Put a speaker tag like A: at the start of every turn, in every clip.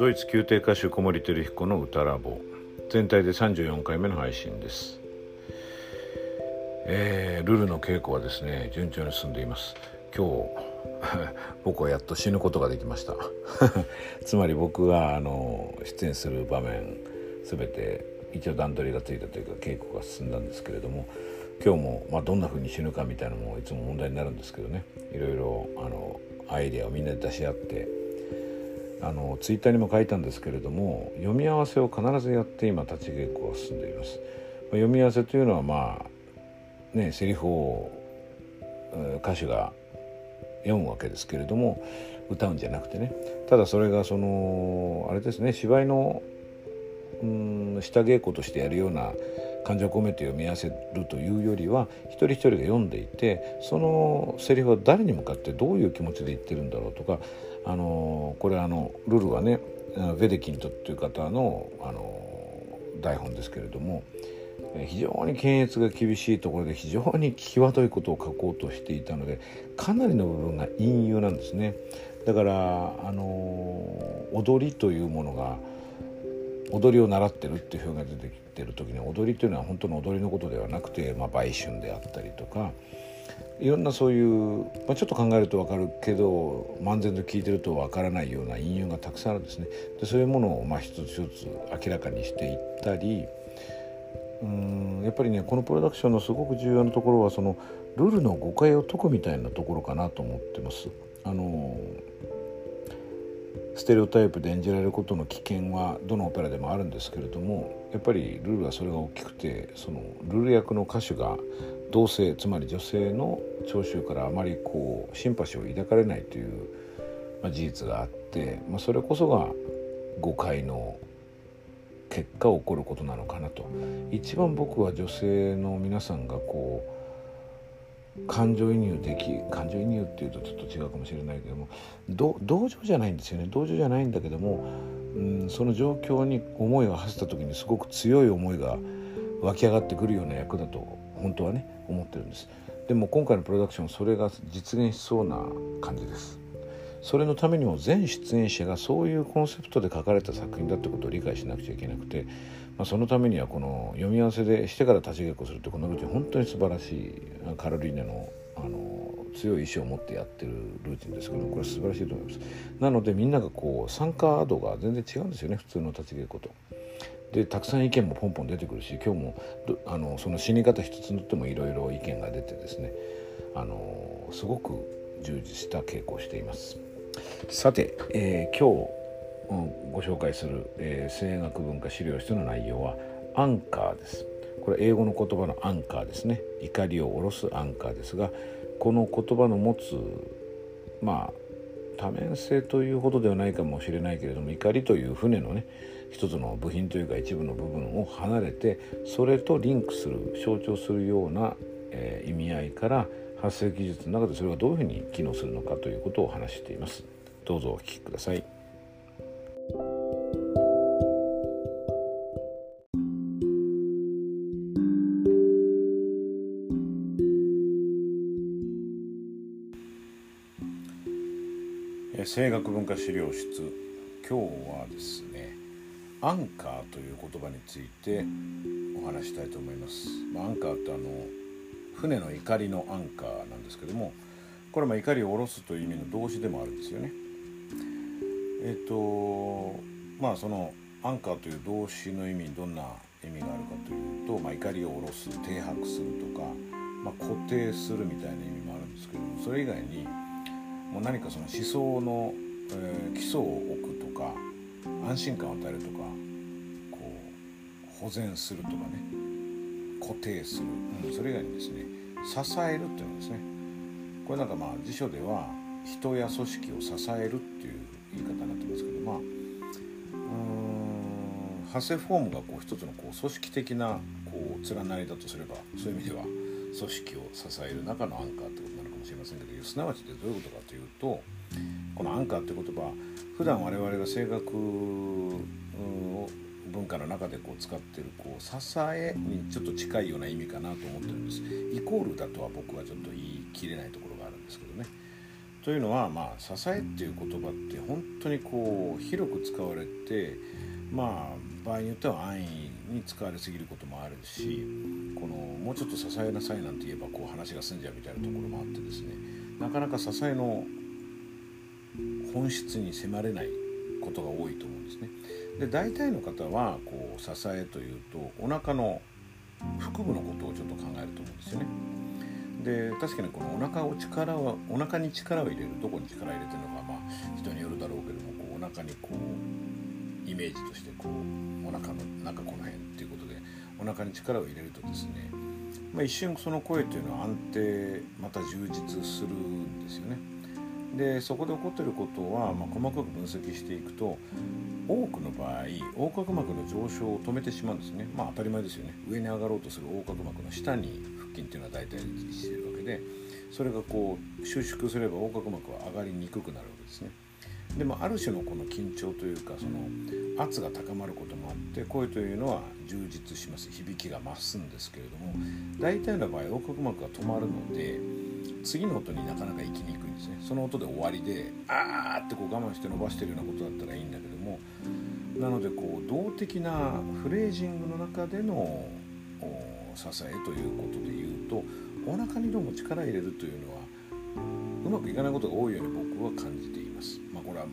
A: ドイツ宮廷歌手小森照彦の歌ラボ全体で34回目の配信です。えー、ルルの稽古はですね順調に進んでいます。今日 僕はやっと死ぬことができました。つまり僕があの出演する場面全て一応段取りがついたというか稽古が進んだんですけれども今日も、まあ、どんな風に死ぬかみたいなのもいつも問題になるんですけどね。いろいろあのアイデアをみんなで出し合ってあのツイッターにも書いたんですけれども読み合わせを必ずやって今立ち稽古が進んでいます。読み合わせというのはまあねセリフを歌手が読むわけですけれども歌うんじゃなくてねただそれがそのあれですね芝居のうん下稽古としてやるような感情を込めて読み合わせるというよりは一人一人が読んでいてそのセリフは誰に向かってどういう気持ちで言ってるんだろうとかあのこれあのルルはねヴェデキントっていう方のあの台本ですけれども非常に検閲が厳しいところで非常に際どいことを書こうとしていたのでかなりの部分が隠喩なんですね。だからあの踊りというものが踊りを習ってるっていう表現が出てきてる時に踊りというのは本当の踊りのことではなくて、まあ、売春であったりとかいろんなそういう、まあ、ちょっと考えると分かるけど漫然と聞いてると分からないような引用がたくさんあるんですね。でそういうものをまあ一つ一つ明らかにしていったりうんやっぱりねこのプロダクションのすごく重要なところはそのルールの誤解を解くみたいなところかなと思ってます。あのステレオタイプで演じられることの危険はどのオペラでもあるんですけれどもやっぱりルールはそれが大きくてそのルール役の歌手が同性つまり女性の聴衆からあまりこうシンパシーを抱かれないという、まあ、事実があって、まあ、それこそが誤解の結果起こることなのかなと。一番僕は女性の皆さんがこう感情移入でき感情移入っていうとちょっと違うかもしれないけども同情じゃないんですよね。同情じゃないんだけども、うん、その状況に思いを馳せた時にすごく強い思いが湧き上がってくるような役だと本当はね思ってるんです。でも今回のプロダクションそれが実現しそうな感じです。それのためにも全出演者がそういうコンセプトで書かれた作品だってことを理解しなくちゃいけなくて、まあ、そのためにはこの読み合わせでしてから立ち稽古するってこのルーティン本当に素晴らしいカロリーネのあの強い意志を持ってやってるルーティンですけどこれ素晴らしいと思います。なのでみんながこう参加度が全然違うんですよね普通の立ち稽古と。でたくさん意見もポンポン出てくるし今日もあのその死に方一つにとってもいろいろ意見が出てですねあのすごく充実した傾向をしています。さて、えー、今日、ご紹介する、えー、声楽文化資料室の内容はアンカーです。これ英語の言葉のアンカーですね。怒りを下ろすアンカーですがこの言葉の持つまあ多面性というほどではないかもしれないけれども怒りという船のね一つの部品というか一部の部分を離れてそれとリンクする象徴するような、えー、意味合いから発生技術の中でそれがどういうふうに機能するのかということを話しています。どうぞお聞きください。声楽文化資料室。今日はですねアンカーという言葉についてお話したいと思います。まあ、アンカーってあの船の怒りのアンカーなんですけどもこれも怒りを下ろすという意味の動詞でもあるんですよね。えっ、とまあそのアンカーという動詞の意味にどんな意味があるかというと、まあ、怒りを下ろす停泊するとか、まあ、固定するみたいな意味もあるんですけどもそれ以外にもう何かその思想の、えー、基礎を置くとか安心感を与えるとかこう保全するとかね固定する、うん、それ以外にですね。支えるっていうのですね。これなんかまあ辞書では人や組織を支えるっていう言い方になってますけどまあうん発生フォームがこう一つのこう組織的なこう連なりだとすればそういう意味では組織を支える中のアンカーってことなのかもしれませんけどすなわちでどういうことかというとこのアンカーって言葉普段我々が声楽文化の中でこう使ってるこう支えにちょっと近いような意味かなと思ってるんです。イコールだとは僕はちょっと言い切れないところがあるんですけどね。というのは、まあ、支えっていう言葉って本当にこう広く使われてまあ場合によっては安易に使われすぎることもあるしこのもうちょっと支えなさいなんて言えばこう話が済んじゃうみたいなところもあってですねなかなか支えの本質に迫れないことが多いと思うんですね。で大体の方はこう支えというとお腹の腹部のことをちょっと考えると思うんですよね。で確かにこのお腹を力をお腹に力を入れるどこに力を入れてるのかまあ人によるだろうけどもこうお腹にこうイメージとしてこうお腹の中この辺っていうことでお腹に力を入れるとですね、まあ、一瞬その声というのは安定また充実するんですよね。でそこで起こってることは、まあ、細かく分析していくと多くの場合横隔膜の上昇を止めてしまうんですね。まあ当たり前ですよね。上に上がろうとする横隔膜の下に腹筋っていうのは大体位置してるわけでそれがこう収縮すれば横隔膜は上がりにくくなるわけですね。でもある種のこの緊張というかその圧が高まることもあって声というのは充実します響きが増すんですけれども大体の場合横隔膜が止まるので次の音になかなか行きにくいんですねその音で終わりであーってこう我慢して伸ばしてるようなことだったらいいんだけどもなのでこう動的なフレージングの中での支えということで言うとお腹にどうも力入れるというのはうまくいかないことが多いように僕は感じています。まあ、これは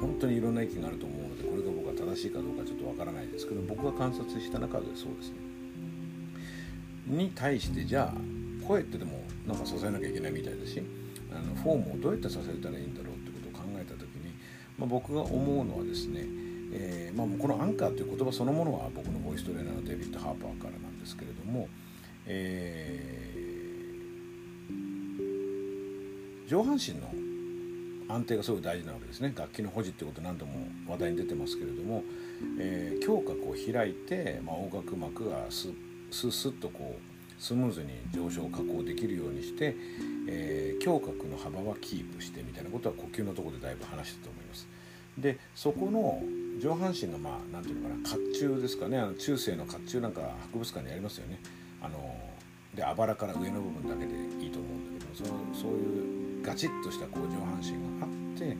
A: 本当にいろんな意見があると思うのでこれが僕は正しいかどうかちょっとわからないですけど僕が観察した中でそうですね。に対してじゃあ声ってでもなんか支えなきゃいけないみたいだしあのフォームをどうやって支えたらいいんだろうってことを考えた時に、まあ、僕が思うのはですね、えーまあ、このアンカーという言葉そのものは僕のボイストレーナーのデビッド・ハーパーからなんですけれども、えー、上半身の安定がすごい大事なわけですね楽器の保持ってこと何度も話題に出てますけれども、えー、胸郭を開いて、まあ、横隔膜がスッスッとこうスムーズに上昇下降できるようにして、えー、胸郭の幅はキープしてみたいなことは呼吸のところでだいぶ話したと思います。でそこの上半身がまあ何ていうのかな甲冑ですかねあの中世の甲冑なんか博物館にありますよね。あのであばらから上の部分だけでいいと思うんだけどそのそういうガチッとしたこう上半身があって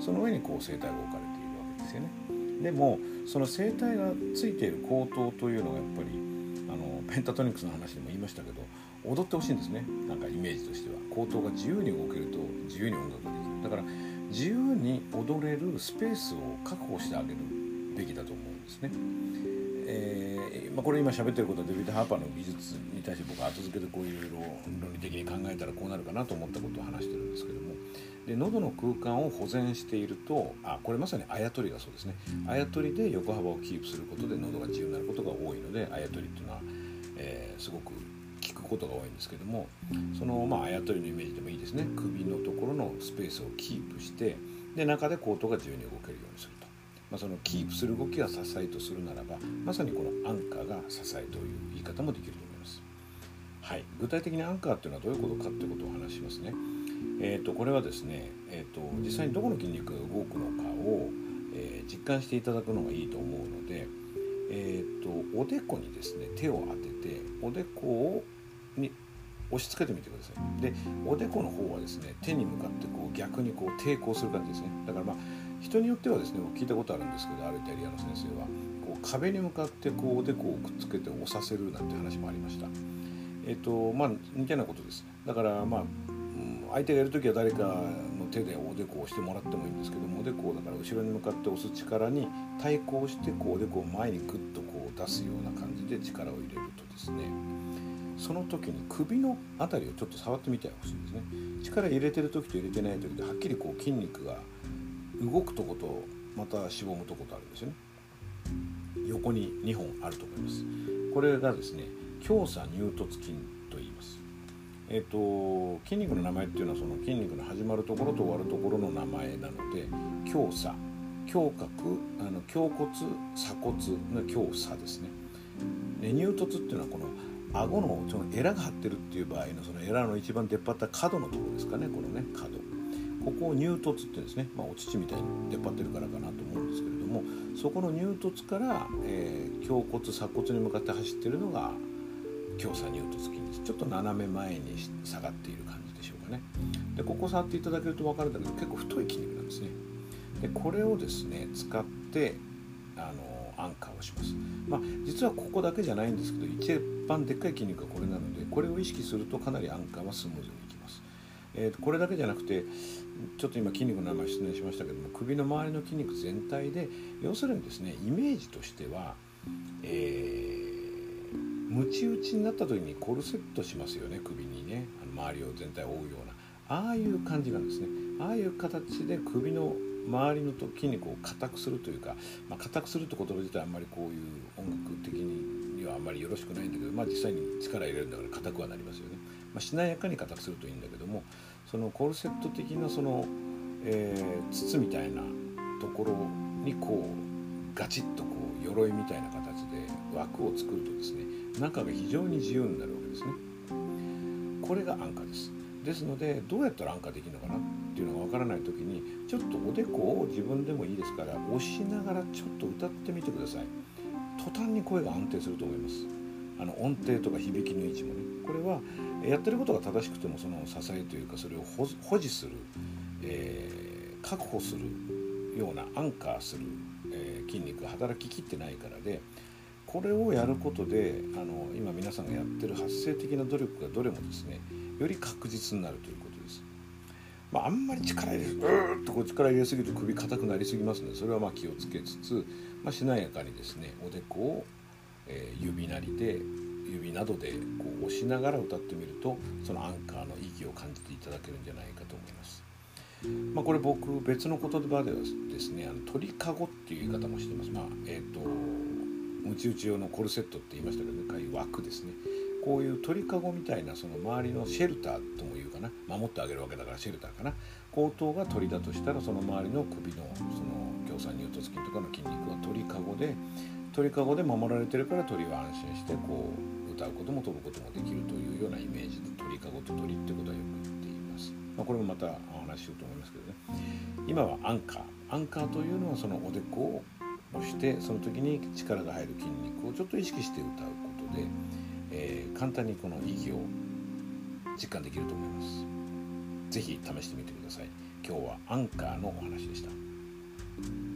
A: その上にこう声帯が置かれているわけですよね。でもその声帯がついている口頭というのがやっぱりあのペンタトニクスの話でも言いましたけど踊ってほしいんですねなんかイメージとしては口頭が自由に動けると自由に音楽ができるだから自由に踊れるスペースを確保してあげるべきだと思うんですね。えーまあ、これ今喋ってることはデビッド・ハーパーの技術に対して僕は後付けでこういろいろ論理的に考えたらこうなるかなと思ったことを話してるんですけども。で喉の空間を保全しているとあこれまさにあやとりがそうですね。あやとりで横幅をキープすることで喉が自由になることが多いのであやとりっていうのはえー、すごく聞くことが多いんですけども。そのまああやとりのイメージでもいいですね。首のところのスペースをキープしてで中でコートが自由に動けるようにすると、まあ、そのキープする動きが支えとするならばまさにこのアンカーが支えという言い方もできると思います。はい、具体的にアンカーっていうのはどういうことかっていうことを話しますね。えーと、これはですね、えーと、実際にどこの筋肉が動くのかを、えー、実感していただくのがいいと思うので、えーと、おでこにですね手を当てておでこをに押し付けてみてくださいでおでこの方はですね手に向かってこう逆にこう抵抗する感じですねだからまあ人によってはですね聞いたことあるんですけどあるイタリアの先生はこう壁に向かってこうおでこをくっつけて押させるなんて話もありました。えっ、とまあ似たようなことです。だからまあ相手がいる時は誰かの手でおでこを押してもらってもいいんですけどもおでこをだから後ろに向かって押す力に対抗してこうおでこを前にグッとこう出すような感じで力を入れるとですねその時に首の辺りをちょっと触ってみてほしいんですね。力入れてる時と入れてない時ではっきりこう筋肉が動くとことまたしぼむとことあるんですよね。横に2本あると思います。これがですね強鎖乳突筋と言います。えーと、筋肉の名前っていうのはその筋肉の始まるところと終わるところの名前なので強鎖。胸郭あの胸骨鎖骨の強鎖ですね。で乳突っていうのはこの顎のそのエラが張ってるっていう場合のそのエラの一番出っ張った角のところですかね。このね角。ここを乳突ってですね、まあ、お乳みたいに出っ張ってるからかなと思うんですけれどもそこの乳突から、えー、胸骨鎖骨に向かって走ってるのが強鎖乳突筋です。ちょっと斜め前に下がっている感じでしょうかね。でここ触っていただけると分かるんだけど結構太い筋肉なんですね。でこれをですね使ってあのアンカーをします。まあ実はここだけじゃないんですけど一番でっかい筋肉がこれなのでこれを意識するとかなりアンカーはスムーズに、えー、これだけじゃなくてちょっと今筋肉の名前失念しましたけども首の周りの筋肉全体で要するにですねイメージとしては、えー、ムチ打ちになった時にコルセットしますよね首にね。あの周りを全体を覆うような。ああいう感じなんですね。ああいう形で首の周りのと筋肉を硬くするというか、まあ、硬くするって言葉自体あんまりこういう音楽的にはあんまりよろしくないんだけど、まあ、実際に力入れるんだから硬くはなりますよね、まあ、しなやかに硬くするといいんだけどもそのコルセット的なその、えー、筒みたいなところにこうガチッとこう鎧みたいな形で枠を作るとですね中が非常に自由になるわけですね。これが安価です。ですのでどうやったら安価できるのかなっていうのがわからない時にちょっとおでこを自分でもいいですから押しながらちょっと歌ってみてください。途端に声が安定すると思います。あの音程とか響きの位置もね。これはやってることが正しくてもその支えというかそれを保持する、えー、確保するようなアンカーする、えー、筋肉が働ききってないからでこれをやることであの今皆さんがやってる発生的な努力がどれもですねより確実になるということです。まあ、あんまり力入れるうーっとこう力入れすぎると首硬くなりすぎますのでそれはま気をつけつつ、まあ、しなやかにですねおでこを、えー、指なりで指などでこう押しながら歌ってみるとそのアンカーの意義を感じていただけるんじゃないかと思います。まあ、これ僕別の言葉ではですねあの鳥かごっていう言い方もしてます。まあえーと、とムチ打ち用のコルセットって言いましたけどねこういう枠ですね。こういう鳥かごみたいなその周りのシェルターとも言うかな守ってあげるわけだからシェルターかな後頭が鳥だとしたらその周りの首のその強酸乳突筋とかの筋肉は鳥かごで鳥かごで守られてるから鳥は安心してこう歌うことも飛ぶこともできるというようなイメージで鳥かごと鳥ってことはよく言っています、まあ、これもまたお話ししようと思いますけどね今はアンカーアンカーというのはそのおでこを押してその時に力が入る筋肉をちょっと意識して歌うことでえー、簡単にこの意義を実感できると思います。是非試してみてください。今日はアンカーのお話でした。